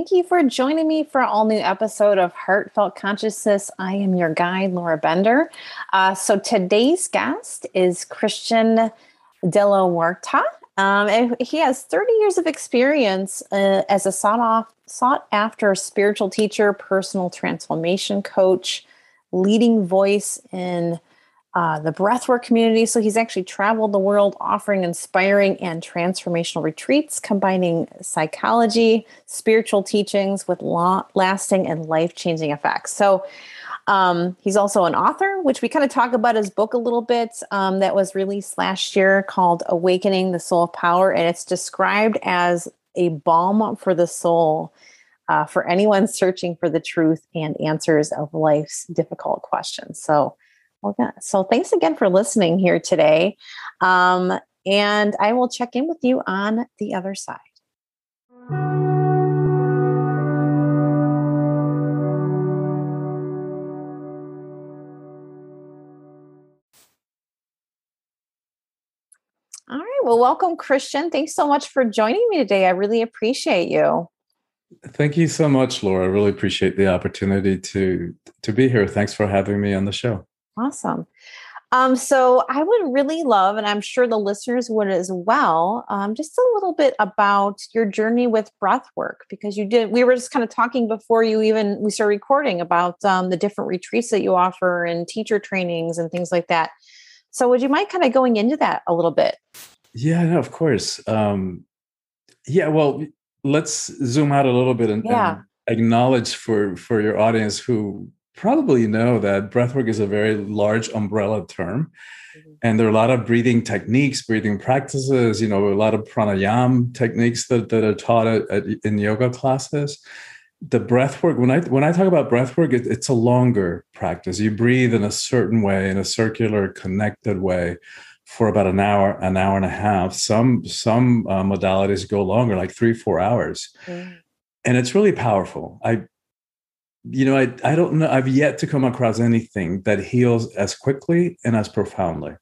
Thank you for joining me for all new episode of Heartfelt Consciousness. I am your guide, Laura Bender. Uh, so today's guest is Christian De La Huerta. Um, and he has 30 years of experience uh, as a sought, off, sought after spiritual teacher, personal transformation coach, leading voice in uh, the breathwork community. So he's actually traveled the world offering inspiring and transformational retreats, combining psychology, spiritual teachings with lasting and life changing effects. So um, he's also an author, which we kind of talk about his book a little bit um, that was released last year called Awakening the Soul Power. And it's described as a balm for the soul. Uh, for anyone searching for the truth and answers of life's difficult questions. So, well, yeah. So thanks again for listening here today. Um, and I will check in with you on the other side. All right. Well, welcome, Christian. Thanks so much for joining me today. I really appreciate you. Thank you so much, Laura. I really appreciate the opportunity to to be here. Thanks for having me on the show. Awesome. Um, so I would really love, and I'm sure the listeners would as well, um, just a little bit about your journey with breath work because you did. We were just kind of talking before you even we started recording about um, the different retreats that you offer and teacher trainings and things like that. So would you mind kind of going into that a little bit? Yeah, no, of course. Um, yeah, well, let's zoom out a little bit and, yeah. and acknowledge for for your audience who probably know that breathwork is a very large umbrella term. Mm-hmm. And there are a lot of breathing techniques, breathing practices, you know, a lot of pranayam techniques that, that are taught at, at, in yoga classes. The breathwork, when I when I talk about breathwork, it, it's a longer practice. You breathe in a certain way, in a circular, connected way, for about an hour, an hour and a half. Some some uh, modalities go longer, like three, four hours, mm. and it's really powerful. I you know, I, I don't know, I've yet to come across anything that heals as quickly and as profoundly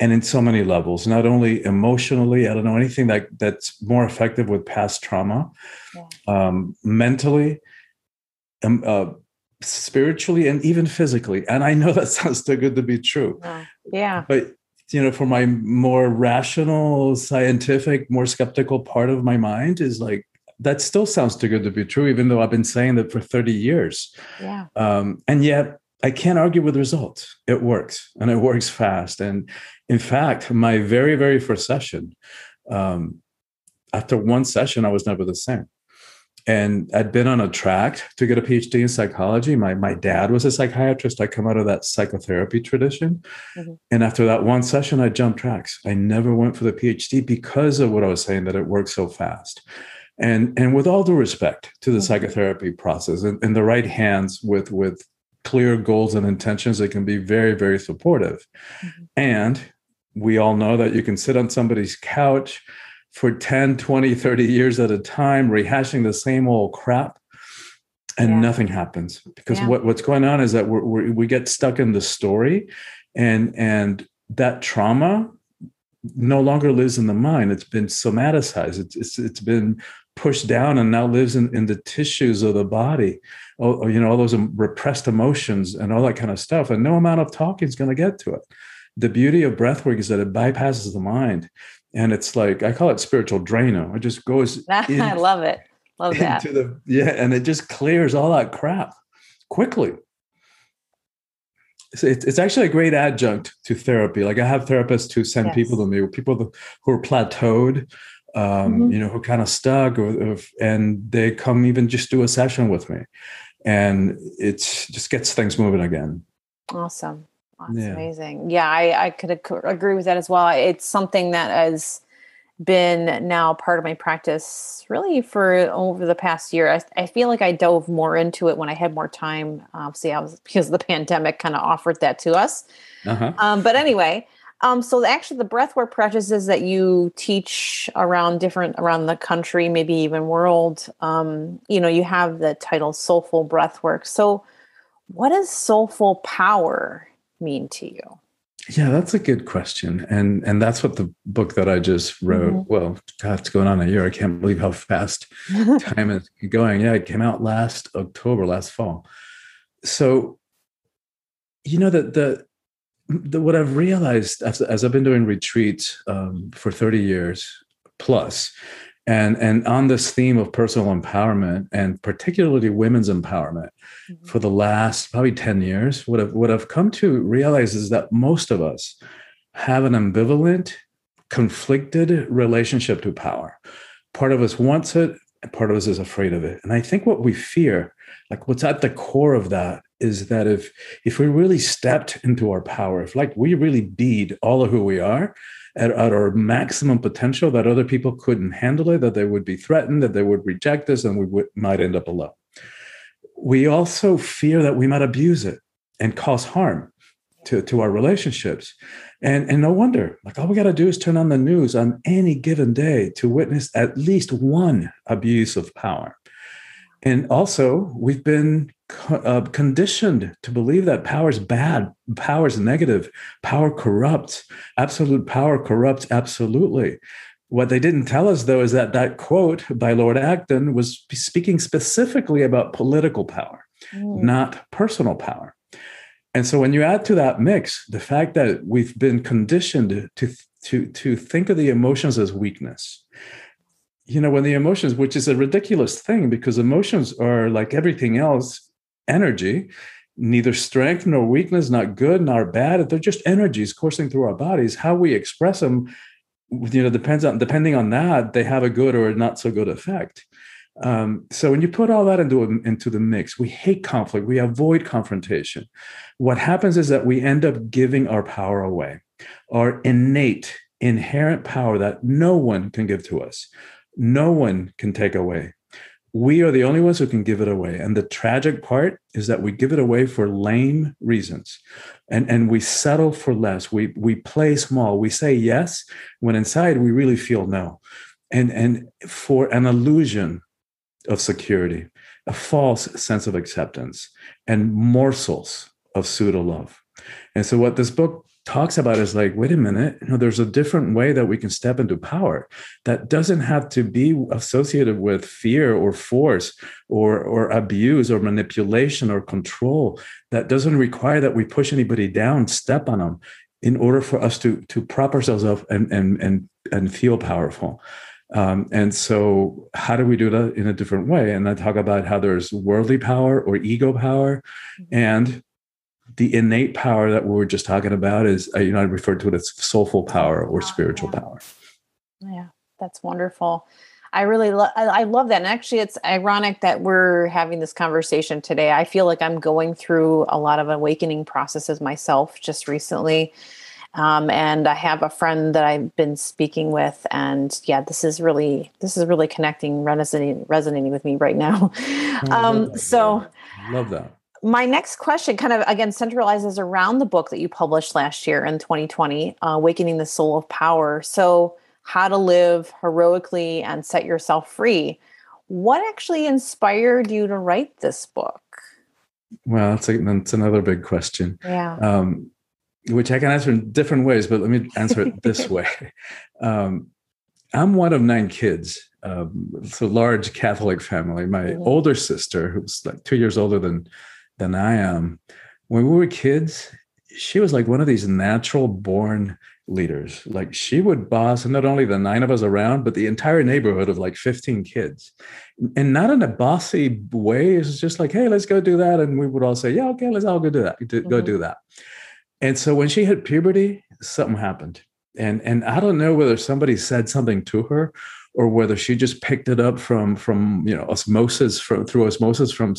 and in so many levels, not only emotionally, I don't know anything that that's more effective with past trauma, yeah. um, mentally, um, uh, spiritually, and even physically. And I know that sounds too good to be true. Yeah. yeah. But you know, for my more rational, scientific, more skeptical part of my mind is like, that still sounds too good to be true, even though I've been saying that for 30 years. Yeah. Um, and yet I can't argue with results. It works and it works fast. And in fact, my very, very first session, um, after one session, I was never the same. And I'd been on a track to get a PhD in psychology. My, my dad was a psychiatrist. I come out of that psychotherapy tradition. Mm-hmm. And after that one session, I jumped tracks. I never went for the PhD because of what I was saying that it works so fast and and with all due respect to the psychotherapy process in, in the right hands with with clear goals and intentions it can be very very supportive mm-hmm. and we all know that you can sit on somebody's couch for 10 20 30 years at a time rehashing the same old crap and yeah. nothing happens because yeah. what, what's going on is that we're, we're, we get stuck in the story and and that trauma no longer lives in the mind it's been somaticized it's, it's, it's been pushed down and now lives in, in the tissues of the body. Oh, you know all those repressed emotions and all that kind of stuff. And no amount of talking is going to get to it. The beauty of breathwork is that it bypasses the mind. And it's like i call it spiritual drano it just goes in, i love it. Love that. the, yeah and it just clears all that crap quickly. It's, it's actually a great adjunct to therapy. Like I have therapists who send yes. people to me, people who are plateaued, um, mm-hmm. you know, who kind of stuck, or, or, and they come even just do a session with me, and it just gets things moving again. Awesome, that's yeah. amazing. Yeah, I I could agree with that as well. It's something that has been now part of my practice really for over the past year. I, I feel like I dove more into it when I had more time. Obviously, I was because the pandemic kind of offered that to us. Uh-huh. Um, but anyway, um, so actually, the breathwork practices that you teach around different around the country, maybe even world, um, you know, you have the title Soulful Breathwork. So, what does soulful power mean to you? Yeah, that's a good question, and and that's what the book that I just wrote. Mm-hmm. Well, God, it's going on a year. I can't believe how fast time is going. Yeah, it came out last October, last fall. So, you know that the, the what I've realized as, as I've been doing retreats um, for thirty years plus, and and on this theme of personal empowerment and particularly women's empowerment mm-hmm. for the last probably 10 years what I've, what I've come to realize is that most of us have an ambivalent conflicted relationship to power part of us wants it part of us is afraid of it and i think what we fear like what's at the core of that is that if if we really stepped into our power if like we really bead all of who we are at, at our maximum potential that other people couldn't handle it, that they would be threatened, that they would reject us, and we would, might end up alone. We also fear that we might abuse it and cause harm to, to our relationships. And, and no wonder, like all we got to do is turn on the news on any given day to witness at least one abuse of power. And also, we've been uh, conditioned to believe that power is bad, power is negative, power corrupts, absolute power corrupts absolutely. What they didn't tell us, though, is that that quote by Lord Acton was speaking specifically about political power, mm. not personal power. And so when you add to that mix the fact that we've been conditioned to, to, to think of the emotions as weakness, you know, when the emotions, which is a ridiculous thing because emotions are like everything else, energy, neither strength nor weakness, not good nor bad. They're just energies coursing through our bodies. How we express them, you know, depends on depending on that, they have a good or not so good effect. Um, so when you put all that into into the mix, we hate conflict, we avoid confrontation. What happens is that we end up giving our power away, our innate, inherent power that no one can give to us, no one can take away we are the only ones who can give it away. And the tragic part is that we give it away for lame reasons. And, and we settle for less. We, we play small. We say yes when inside we really feel no. And, and for an illusion of security, a false sense of acceptance, and morsels of pseudo love. And so, what this book talks about is like, wait a minute, you know, there's a different way that we can step into power that doesn't have to be associated with fear or force or or abuse or manipulation or control. That doesn't require that we push anybody down, step on them in order for us to to prop ourselves up and and and and feel powerful. Um, and so, how do we do that in a different way? And I talk about how there's worldly power or ego power, mm-hmm. and the innate power that we were just talking about is uh, you know i refer to it as soulful power or spiritual yeah. power. Yeah that's wonderful. I really love I, love that and actually it's ironic that we're having this conversation today. I feel like i'm going through a lot of awakening processes myself just recently um, and i have a friend that i've been speaking with and yeah this is really this is really connecting resonating resonating with me right now. Oh, um, so love that my next question kind of again centralizes around the book that you published last year in 2020 uh, awakening the soul of power. So how to live heroically and set yourself free. What actually inspired you to write this book? Well that's, a, that's another big question. Yeah. Um, which i can answer in different ways but let me answer it this way. Um, i'm one of nine kids um, it's a large catholic family. My mm-hmm. older sister who's like two years older than than I am. When we were kids, she was like one of these natural born leaders. Like she would boss not only the nine of us around, but the entire neighborhood of like 15 kids. And not in a bossy way. It's just like, hey, let's go do that. And we would all say, yeah, okay, let's all go do that. Go mm-hmm. do that. And so when she hit puberty, something happened. And and I don't know whether somebody said something to her or whether she just picked it up from from you know osmosis from through osmosis from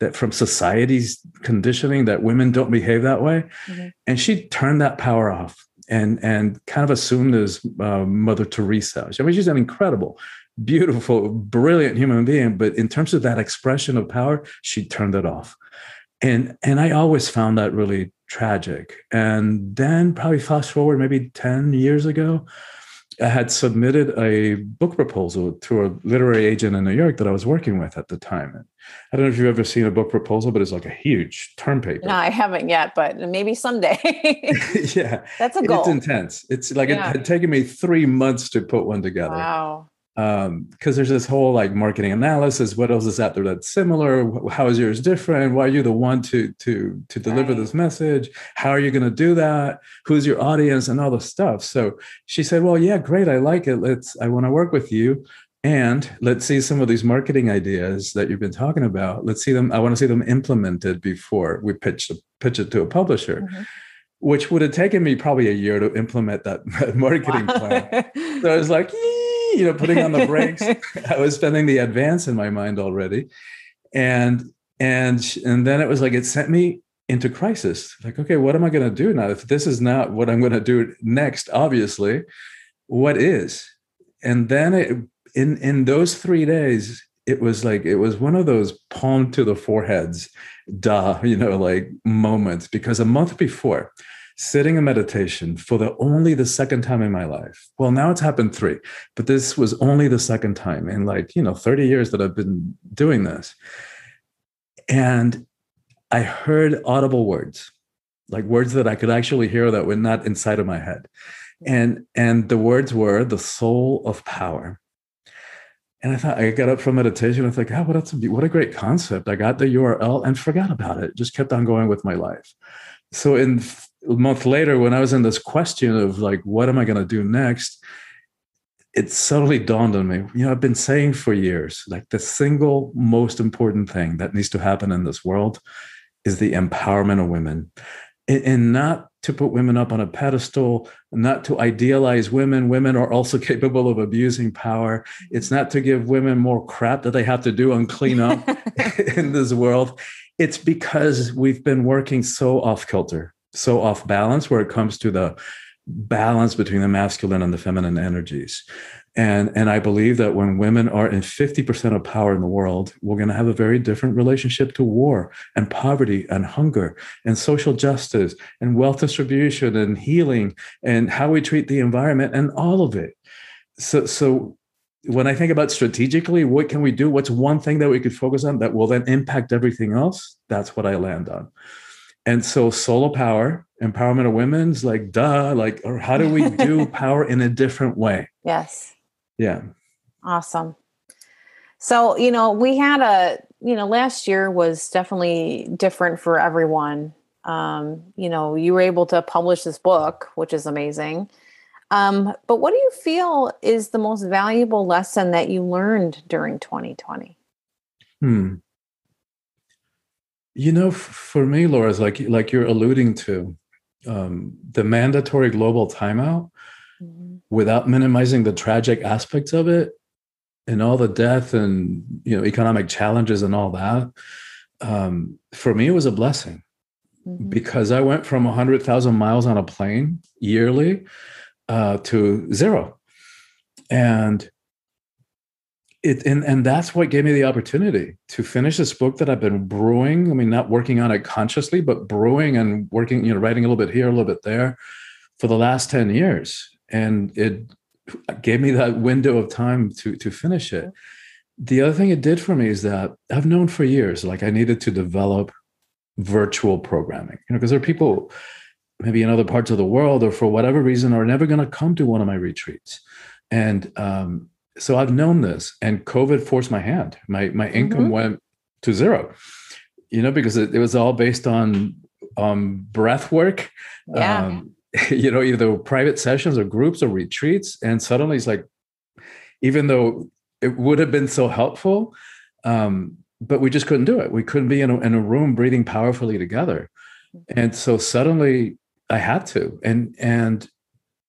that from society's conditioning that women don't behave that way. Mm-hmm. and she turned that power off and and kind of assumed as uh, mother teresa. I mean she's an incredible beautiful brilliant human being but in terms of that expression of power she turned it off. And and i always found that really tragic. And then probably fast forward maybe 10 years ago had submitted a book proposal to a literary agent in New York that I was working with at the time. I don't know if you've ever seen a book proposal, but it's like a huge term paper. No, I haven't yet, but maybe someday. yeah. That's a goal. It's intense. It's like yeah. it had taken me three months to put one together. Wow um because there's this whole like marketing analysis what else is out there that's similar? How is yours different? Why are you the one to to to deliver right. this message? How are you going to do that? Who's your audience? And all the stuff. So she said well yeah great i like it. Let's i want to work with you. And let's see some of these marketing ideas that you've been talking about. Let's see them i want to see them implemented before we pitch pitch it to a publisher mm-hmm. which would have taken me probably a year to implement that marketing wow. plan. So I was like, you know, putting on the brakes. I was spending the advance in my mind already. And and and then it was like it sent me into crisis. Like, okay, what am I going to do now? If this is not what I'm going to do next, obviously, what is? And then it, in in those three days, it was like it was one of those palm to the foreheads, duh, you know, like moments. Because a month before, sitting in meditation for the only the second time in my life. Well, now it's happened three, but this was only the second time in like, you know, 30 years that I've been doing this. And I heard audible words, like words that I could actually hear that were not inside of my head. And and the words were the soul of power. And I thought I got up from meditation. I thought, ah, God, what a, what a great concept. I got the URL and forgot about it. Just kept on going with my life. So in a month later, when I was in this question of like, what am I going to do next? It suddenly dawned on me, you know, I've been saying for years, like the single most important thing that needs to happen in this world is the empowerment of women. And not to put women up on a pedestal, not to idealize women. Women are also capable of abusing power. It's not to give women more crap that they have to do and clean up in this world. It's because we've been working so off kilter so off balance where it comes to the balance between the masculine and the feminine energies. And, and I believe that when women are in 50% of power in the world, we're going to have a very different relationship to war and poverty and hunger and social justice and wealth distribution and healing and how we treat the environment and all of it. So, so when I think about strategically, what can we do? What's one thing that we could focus on that will then impact everything else? That's what I land on and so soul of power empowerment of women's like duh like or how do we do power in a different way? Yes. Yeah. Awesome. So you know we had a you know last year was definitely different for everyone. Um you know you were able to publish this book which is amazing. Um but what do you feel is the most valuable lesson that you learned during 2020 hmm you know, for me, Laura, is like like you're alluding to, um, the mandatory global timeout, mm-hmm. without minimizing the tragic aspects of it, and all the death and you know economic challenges and all that. Um, for me, it was a blessing mm-hmm. because I went from hundred thousand miles on a plane yearly uh, to zero, and it and, and that's what gave me the opportunity to finish this book that I've been brewing. I mean, not working on it consciously, but brewing and working, you know, writing a little bit here, a little bit there for the last 10 years. And it gave me that window of time to to finish it. The other thing it did for me is that I've known for years, like I needed to develop virtual programming, you know, because there are people maybe in other parts of the world or for whatever reason are never going to come to one of my retreats. And um, so I've known this, and COVID forced my hand. My my income mm-hmm. went to zero, you know, because it, it was all based on um, breath work. Yeah. Um, you know, either private sessions or groups or retreats, and suddenly it's like, even though it would have been so helpful, um, but we just couldn't do it. We couldn't be in a, in a room breathing powerfully together, mm-hmm. and so suddenly I had to, and and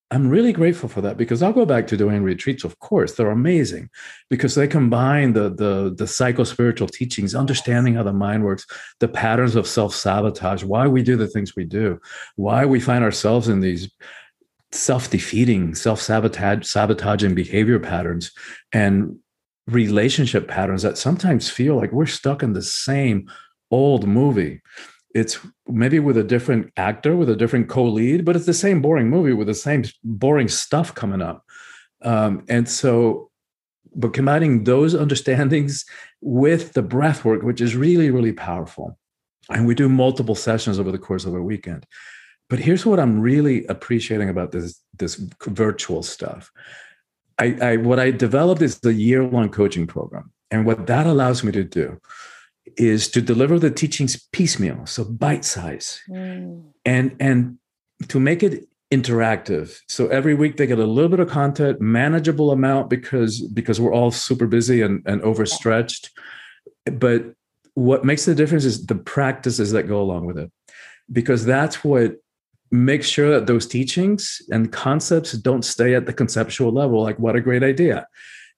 I'm really grateful for that because I'll go back to doing retreats. Of course, they're amazing because they combine the the the psycho spiritual teachings, understanding how the mind works, the patterns of self sabotage, why we do the things we do, why we find ourselves in these self defeating, self sabotage sabotaging behavior patterns, and relationship patterns that sometimes feel like we're stuck in the same old movie it's maybe with a different actor with a different co-lead but it's the same boring movie with the same boring stuff coming up Um, and so, but combining those understandings with the breath work, which is really, really powerful. And we do multiple sessions over the course of a weekend. But here's what I'm really appreciating about this, this virtual stuff. I, I what I developed is the year-long coaching program. And what that allows me to do is to deliver the teachings piecemeal, so bite size, mm. and and to make it interactive. So every week they get a little bit of content, manageable amount because because we're all super busy and, and overstretched. But what makes the difference is the practices that go along with it. Because that's what makes sure that those teachings and concepts don't stay at the conceptual level. Like, what a great idea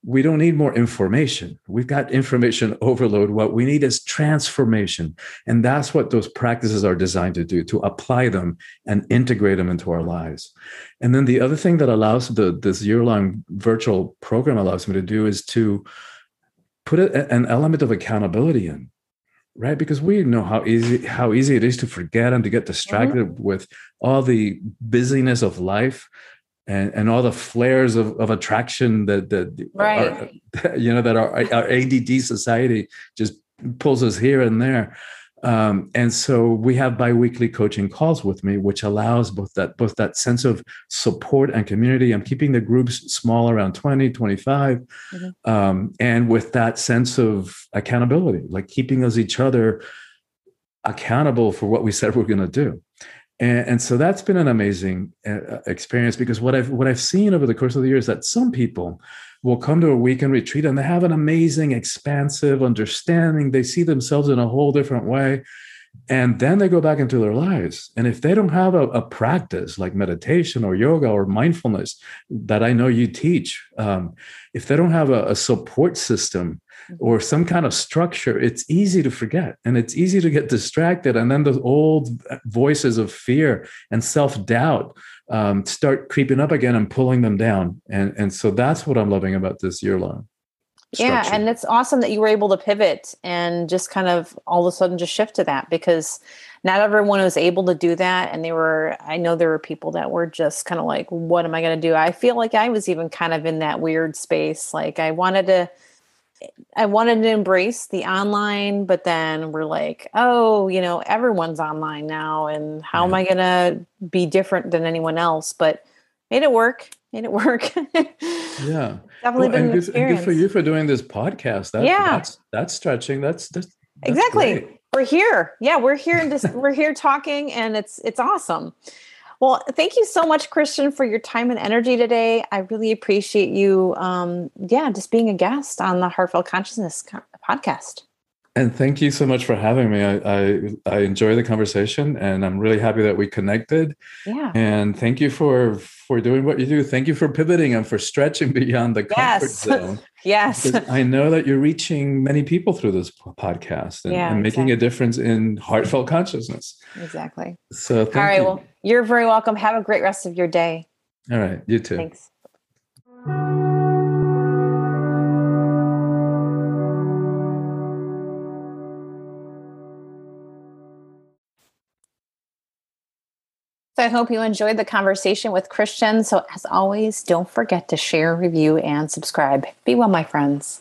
we don't need more information. We've got information overload. What we need is transformation. And that's what those practices are designed to do, to apply them and integrate them into our lives. And then the other thing that allows the this year-long virtual program allows me to do is to put a, an element of accountability in right because we know how easy how easy it is to forget and to get distracted mm-hmm. with all the busyness of life and, and all the flares of, of attraction that that right. are, you know that our, our ADD society just pulls us here and there. Um, and so we have biweekly coaching calls with me, which allows both that both that sense of support and community. I'm keeping the groups small around 20, 25, mm-hmm. um, and with that sense of accountability, like keeping us each other accountable for what we said we're going to do and, and, so that's been an amazing uh, experience because what I've what I've seen over the course of the years that some people will come to a weekend retreat and they have an amazing, expansive understanding. They see themselves in a whole different way, and then they go back into their lives. And if they don't have a, a practice like meditation or yoga or mindfulness that I know you teach, um, if they don't have a, a support system or some kind of structure, it's easy to forget and it's easy to get distracted. And then those old voices of fear and self doubt um, start creeping up again and pulling them down. And, and so that's what I'm loving about this year long. Yeah, and it's awesome that you were able to pivot and just kind of all of a sudden just shift to that because not everyone was able to do that. And they were, I know there were people that were just kind of like, what am I going to do? I feel like I was even kind of in that weird space. Like I wanted to I wanted to embrace the online, but then we're like, oh, you know, everyone's online now, and how am I going to be different than anyone else? But made it work. Made it work. yeah, definitely well, been and good, and good, for you for doing this podcast. That, yeah, that's that's stretching. That's, that's, that's exactly. Great. We're here. Yeah, we're here and just we're here talking, and it's it's awesome. Well, thank you so much, Christian, for your time and energy today. I really appreciate you, um, yeah, just being a guest on the Heartfelt Consciousness podcast. And thank you so much for having me. I, I, I enjoy the conversation, and I'm really happy that we connected. Yeah. And thank you for for doing what you do. Thank you for pivoting and for stretching beyond the comfort yes. zone. yes. Because I know that you're reaching many people through this podcast and, yeah, and making exactly. a difference in heartfelt consciousness. Exactly. So, all right. You. Well, you're very welcome. Have a great rest of your day. All right. You too. Thanks. So I hope you enjoyed the conversation with Christian. So, as always, don't forget to share, review, and subscribe. Be well, my friends.